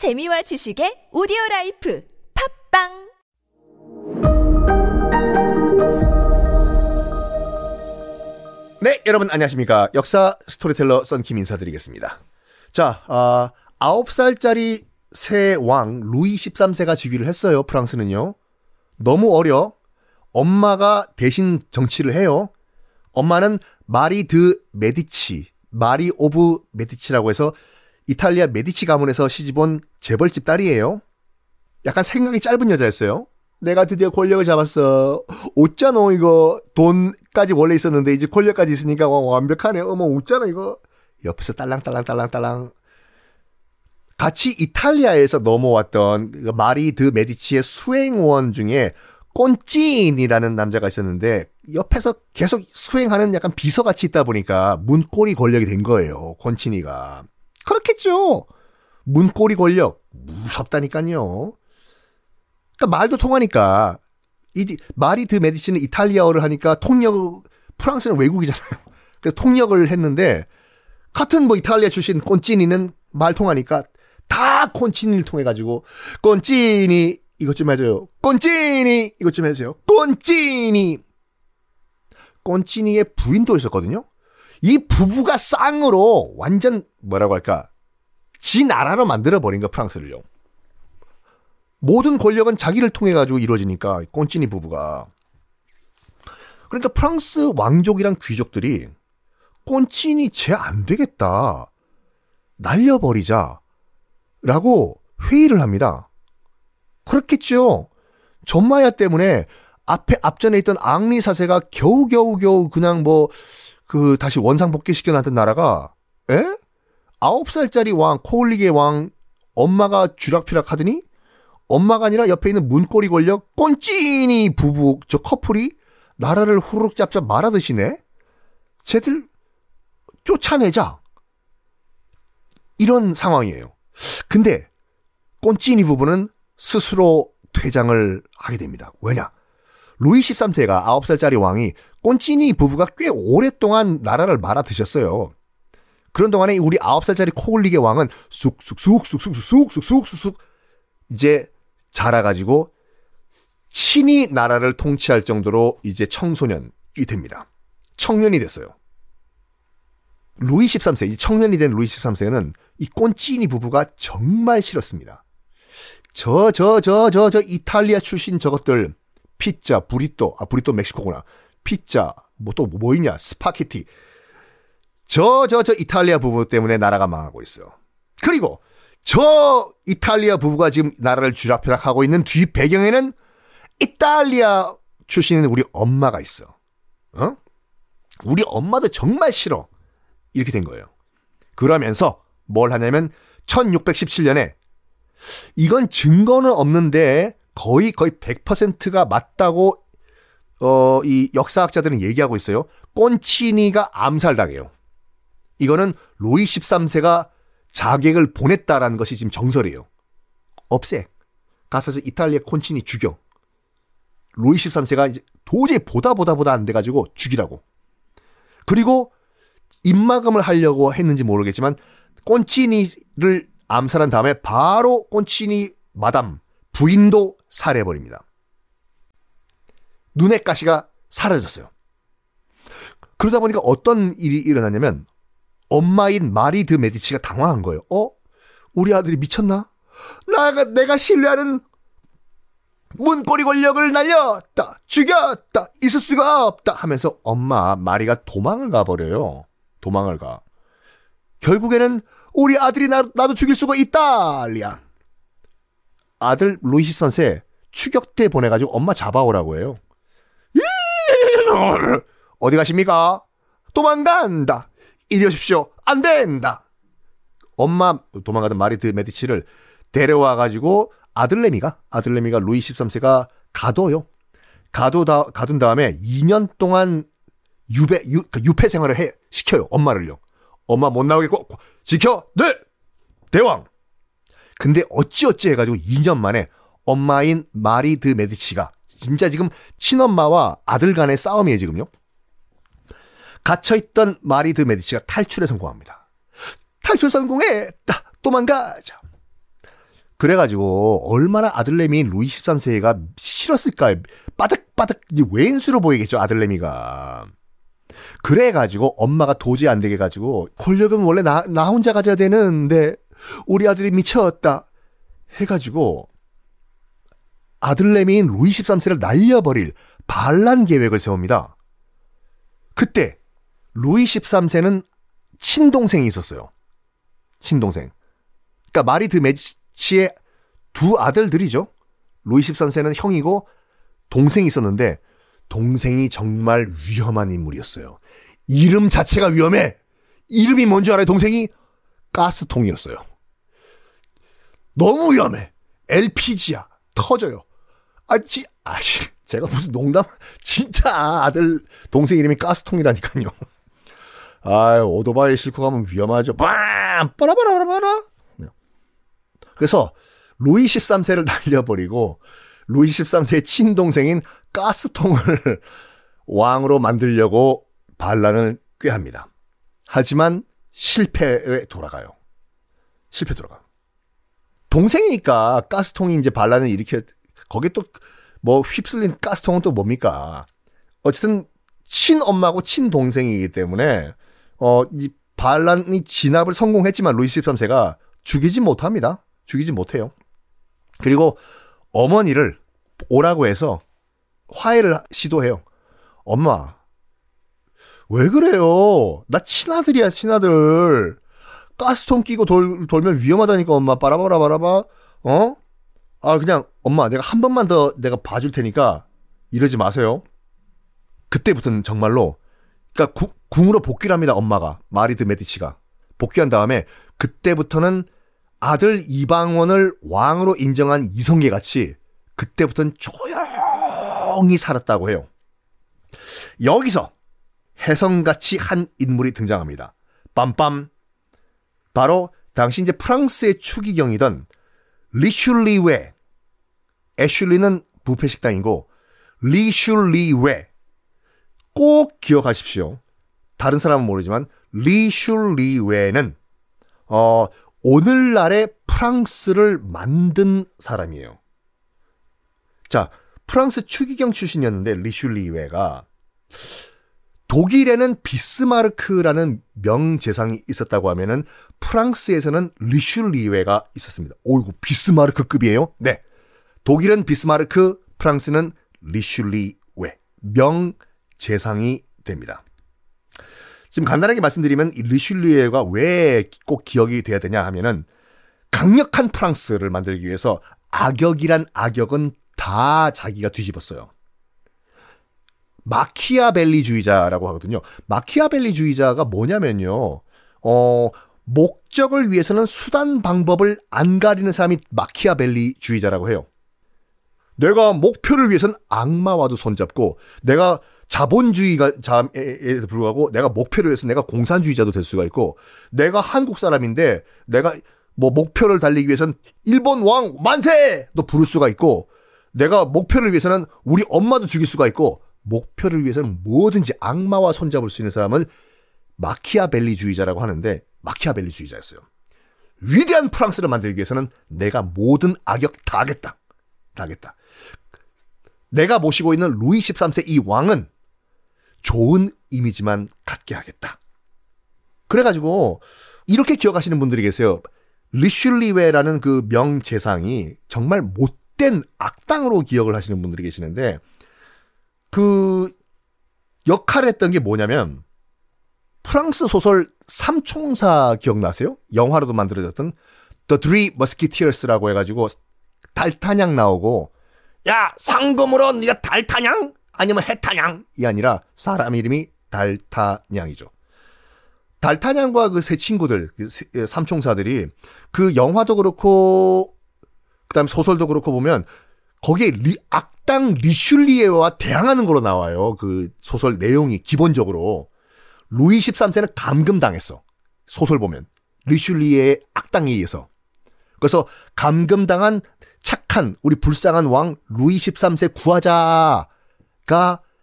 재미와 지식의 오디오 life 팟빵 네, 여러분 안녕하십니까. 역사 스토리텔러 썬킴 인사드리겠습니다. 자, 아, 9살짜리 새 왕 루이 13세가 즉위를 했어요. 프랑스는요. 너무 어려. 엄마가 대신 정치를 해요. 엄마는 마리 드 메디치, 마리 of 메디치라고 해서 이탈리아 메디치 가문에서 시집온 재벌집 딸이에요. 약간 생각이 짧은 여자였어요. 내가 드디어 권력을 잡았어. 웃잖아, 이거. 돈까지 원래 있었는데, 이제 권력까지 있으니까 와, 완벽하네. 어머, 웃잖아, 이거. 옆에서 딸랑딸랑 딸랑딸랑. 같이 이탈리아에서 넘어왔던 그 마리 드 메디치의 수행원 중에 꼰찐이라는 남자가 있었는데, 옆에서 계속 수행하는 약간 비서같이 있다 보니까 문고리 권력이 된 거예요. 꼰찐이가. 그렇겠죠. 문고리 권력. 무섭다니까요. 그러니까 말도 통하니까 이 마리 드 메디치는 이탈리아어를 하니까 통역 프랑스는 외국이잖아요. 그래서 통역을 했는데 같은 뭐 이탈리아 출신 꼰찌니는 말 통하니까 다 꼰찌니를 통해 가지고 꼰찌니 이것 좀 해줘요. 꼰찌니 이것 좀 해주세요. 꼰찌니 꼰찌니의 부인도 있었거든요. 이 부부가 쌍으로 완전 뭐라고 할까 지 나라로 만들어 버린 거 프랑스를요. 모든 권력은 자기를 통해 가지고 이루어지니까 꼰찌니 부부가 그러니까 프랑스 왕족이랑 귀족들이 꼰찌니 쟤 안 되겠다 날려버리자 라고 회의를 합니다. 그렇겠죠. 전마야 때문에 앞에 앞전에 있던 앙리 사세가 겨우겨우겨우 그냥 뭐 그 다시 원상 복귀시켜 놨던 나라가 에? 아홉 살짜리 왕 코올리게 왕 엄마가 쥐락펴락 하더니 엄마가 아니라 옆에 있는 문고리 권력 꼰찌니 부부 저 커플이 나라를 후루룩 짭짭 말아드시네. 쟤들 쫓아내자. 이런 상황이에요. 근데 꼰찌니 부부는 스스로 퇴장을 하게 됩니다. 왜냐? 루이 13세가 9살짜리 왕이 꼰찌니 부부가 꽤 오랫동안 나라를 말아드셨어요. 그런 동안에 우리 9살짜리 코올리게 왕은 쑥쑥쑥쑥쑥쑥쑥쑥쑥쑥 이제 자라가지고 친히 나라를 통치할 정도로 이제 청소년이 됩니다. 청년이 됐어요. 루이 13세, 이 청년이 된 루이 13세는 이 꼰찌니 부부가 정말 싫었습니다. 저, 저, 저, 저, 저 이탈리아 출신 저것들 피자, 부리또, 아 부리또 멕시코구나. 피자, 뭐 또 뭐 있냐? 스파게티. 저, 저, 저 이탈리아 부부 때문에 나라가 망하고 있어. 그리고 저 이탈리아 부부가 지금 나라를 쥐락펴락하고 있는 뒤 배경에는 이탈리아 출신인 우리 엄마가 있어. 어? 우리 엄마도 정말 싫어. 이렇게 된 거예요. 그러면서 뭘 하냐면 1617년에 이건 증거는 없는데 거의 거의 100%가 맞다고 어, 이 역사학자들은 얘기하고 있어요. 꼰치니가 암살당해요. 이거는 로이 13세가 자객을 보냈다라는 것이 지금 정설이에요. 없애. 가서 이탈리아 콘치니 죽여. 로이 13세가 이제 도저히 보다 보다 보다 안 돼가지고 죽이라고. 그리고 입막음을 하려고 했는지 모르겠지만 꼰치니를 암살한 다음에 바로 꼰치니 마담 부인도 살해해버립니다. 눈의 가시가 사라졌어요. 그러다 보니까 어떤 일이 일어났냐면 엄마인 마리 드 메디치가 당황한 거예요. 어? 우리 아들이 미쳤나? 나가 내가 신뢰하는 문고리 권력을 날렸다, 죽였다, 있을 수가 없다 하면서 엄마 마리가 도망을 가버려요. 도망을 가. 결국에는 우리 아들이 나, 나도 죽일 수가 있다, 리아. 아들 루이시 선세 추격대 보내가지고 엄마 잡아오라고 해요. 어디 가십니까? 도망간다. 이리 오십시오. 안 된다. 엄마 도망가던 마리드 메디치를 데려와가지고 아들내미가 아들내미가 루이 13세가 가둬요. 가둬다 가둔 다음에 2년 동안 유배 유, 그 유폐 생활을 해 시켜요. 엄마를요. 엄마 못 나오겠고 지켜. 네. 대왕. 근데 어찌어찌 해가지고 2년 만에 엄마인 마리 드 메디치가 진짜 지금 친엄마와 아들 간의 싸움이에요 지금요. 갇혀있던 마리 드 메디치가 탈출에 성공합니다. 탈출 성공했다. 도망가자. 그래가지고 얼마나 아들내미인 루이 13세가 싫었을까 빠득빠득 외인수로 보이겠죠 아들내미가 그래가지고 엄마가 도저히 안 되게 가지고 권력은 원래 나, 나 혼자 가져야 되는데 우리 아들이 미쳤다 해가지고 아들내미인 루이 13세를 날려버릴 반란 계획을 세웁니다. 그때 루이 13세는 친동생이 있었어요. 친동생. 그러니까 마리 드 메디치의 두 아들들이죠. 루이 13세는 형이고 동생이 있었는데 동생이 정말 위험한 인물이었어요. 이름 자체가 위험해. 이름이 뭔지 알아요, 동생이? 가스통이었어요. 너무 위험해. LPG야. 터져요. 아, 지, 아씨, 제가 무슨 농담, 진짜 아들, 동생 이름이 가스통이라니까요. 아, 오토바이 싣고 가면 위험하죠. 빵! 빠라바라바라바라. 그래서, 루이 13세를 날려버리고, 루이 13세의 친동생인 가스통을 왕으로 만들려고 반란을 꾀합니다. 하지만 실패에 돌아가요. 실패 돌아가. 동생이니까 가스통이 이제 반란을 일으켜 거기에 또뭐 휩쓸린 가스통은 또 뭡니까? 어쨌든 친엄마고 친동생이기 때문에 어 이 반란이 진압을 성공했지만 루이스 13세가 죽이지 못합니다. 죽이지 못해요. 그리고 어머니를 오라고 해서 화해를 시도해요. 엄마, 왜 그래요? 나 친아들이야, 친아들. 가스통 끼고 돌, 돌면 위험하다니까, 엄마. 빠라바라바라바. 어? 아, 그냥, 엄마, 내가 한 번만 더 내가 봐줄 테니까 이러지 마세요. 그때부터는 정말로, 그니까 구, 궁으로 복귀를 합니다, 엄마가. 마리드 메디치가. 복귀한 다음에, 그때부터는 아들 이방원을 왕으로 인정한 이성계 같이, 그때부터는 조용히 살았다고 해요. 여기서 혜성같이 한 인물이 등장합니다. 빰빰. 바로 당시 이제 프랑스의 추기경이던 리슐리웨. 애슐리는 부패 식당이고 리슐리웨. 꼭 기억하십시오. 다른 사람은 모르지만 리슐리웨는 어 오늘날의 프랑스를 만든 사람이에요. 자, 프랑스 추기경 출신이었는데 리슐리웨가 독일에는 비스마르크라는 명재상이 있었다고 하면은 프랑스에서는 리슐리웨가 있었습니다. 오이고 비스마르크급이에요? 네. 독일은 비스마르크, 프랑스는 리슐리웨 명재상이 됩니다. 지금 간단하게 말씀드리면 이 리슐리웨가 왜 꼭 기억이 돼야 되냐 하면은 강력한 프랑스를 만들기 위해서 악역이란 악역은 다 자기가 뒤집었어요. 마키아벨리주의자라고 하거든요. 마키아벨리주의자가 뭐냐면요. 어, 목적을 위해서는 수단 방법을 안 가리는 사람이 마키아벨리주의자라고 해요. 내가 목표를 위해서는 악마와도 손잡고 내가 자본주의가 자에 불구하고 내가 목표를 위해서 내가 공산주의자도 될 수가 있고 내가 한국 사람인데 내가 뭐 목표를 달리기 위해서는 일본 왕 만세도 부를 수가 있고 내가 목표를 위해서는 우리 엄마도 죽일 수가 있고 목표를 위해서는 뭐든지 악마와 손잡을 수 있는 사람을 마키아벨리주의자라고 하는데 마키아벨리주의자였어요. 위대한 프랑스를 만들기 위해서는 내가 모든 악역 다 하겠다. 다 하겠다. 내가 모시고 있는 루이 13세 이 왕은 좋은 이미지만 갖게 하겠다. 그래가지고 이렇게 기억하시는 분들이 계세요. 리슐리웨라는 그 명재상이 정말 못된 악당으로 기억을 하시는 분들이 계시는데 그 역할을 했던 게 뭐냐면 프랑스 소설 삼총사 기억나세요? 영화로도 만들어졌던 The Three Musketeers라고 해가지고 달타냥 나오고 야 상금으로 네가 달타냥 아니면 해타냥이 아니라 사람 이름이 달타냥이죠. 달타냥과 그 세 친구들 그 예, 삼총사들이 그 영화도 그렇고 그다음 소설도 그렇고 보면 거기에 리, 악당 리슐리에와 대항하는 거로 나와요. 그 소설 내용이 기본적으로 루이 13세는 감금당했어. 소설 보면 리슐리에의 악당에 의해서. 그래서 감금당한 착한 우리 불쌍한 왕 루이 13세 구하자가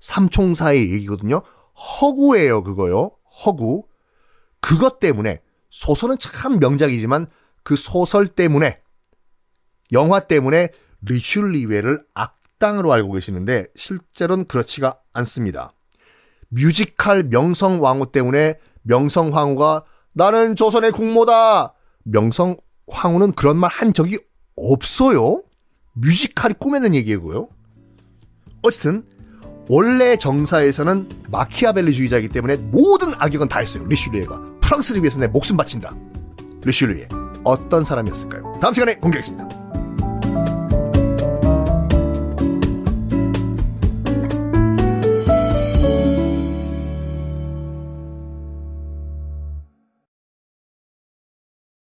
삼총사의 얘기거든요. 허구예요, 그거요. 허구. 그것 때문에 소설은 참 명작이지만 그 소설 때문에 영화 때문에 리슐리웨를 악당으로 알고 계시는데 실제로는 그렇지가 않습니다. 뮤지컬 명성황후 때문에 명성황후가 나는 조선의 국모다. 명성황후는 그런 말 한 적이 없어요. 뮤지컬이 꾸며낸 얘기고요. 어쨌든 원래 정사에서는 마키아벨리주의자이기 때문에 모든 악역은 다 했어요. 리슐리에가 프랑스를 위해서 내 목숨 바친다. 리슐리에 어떤 사람이었을까요? 다음 시간에 공개하겠습니다.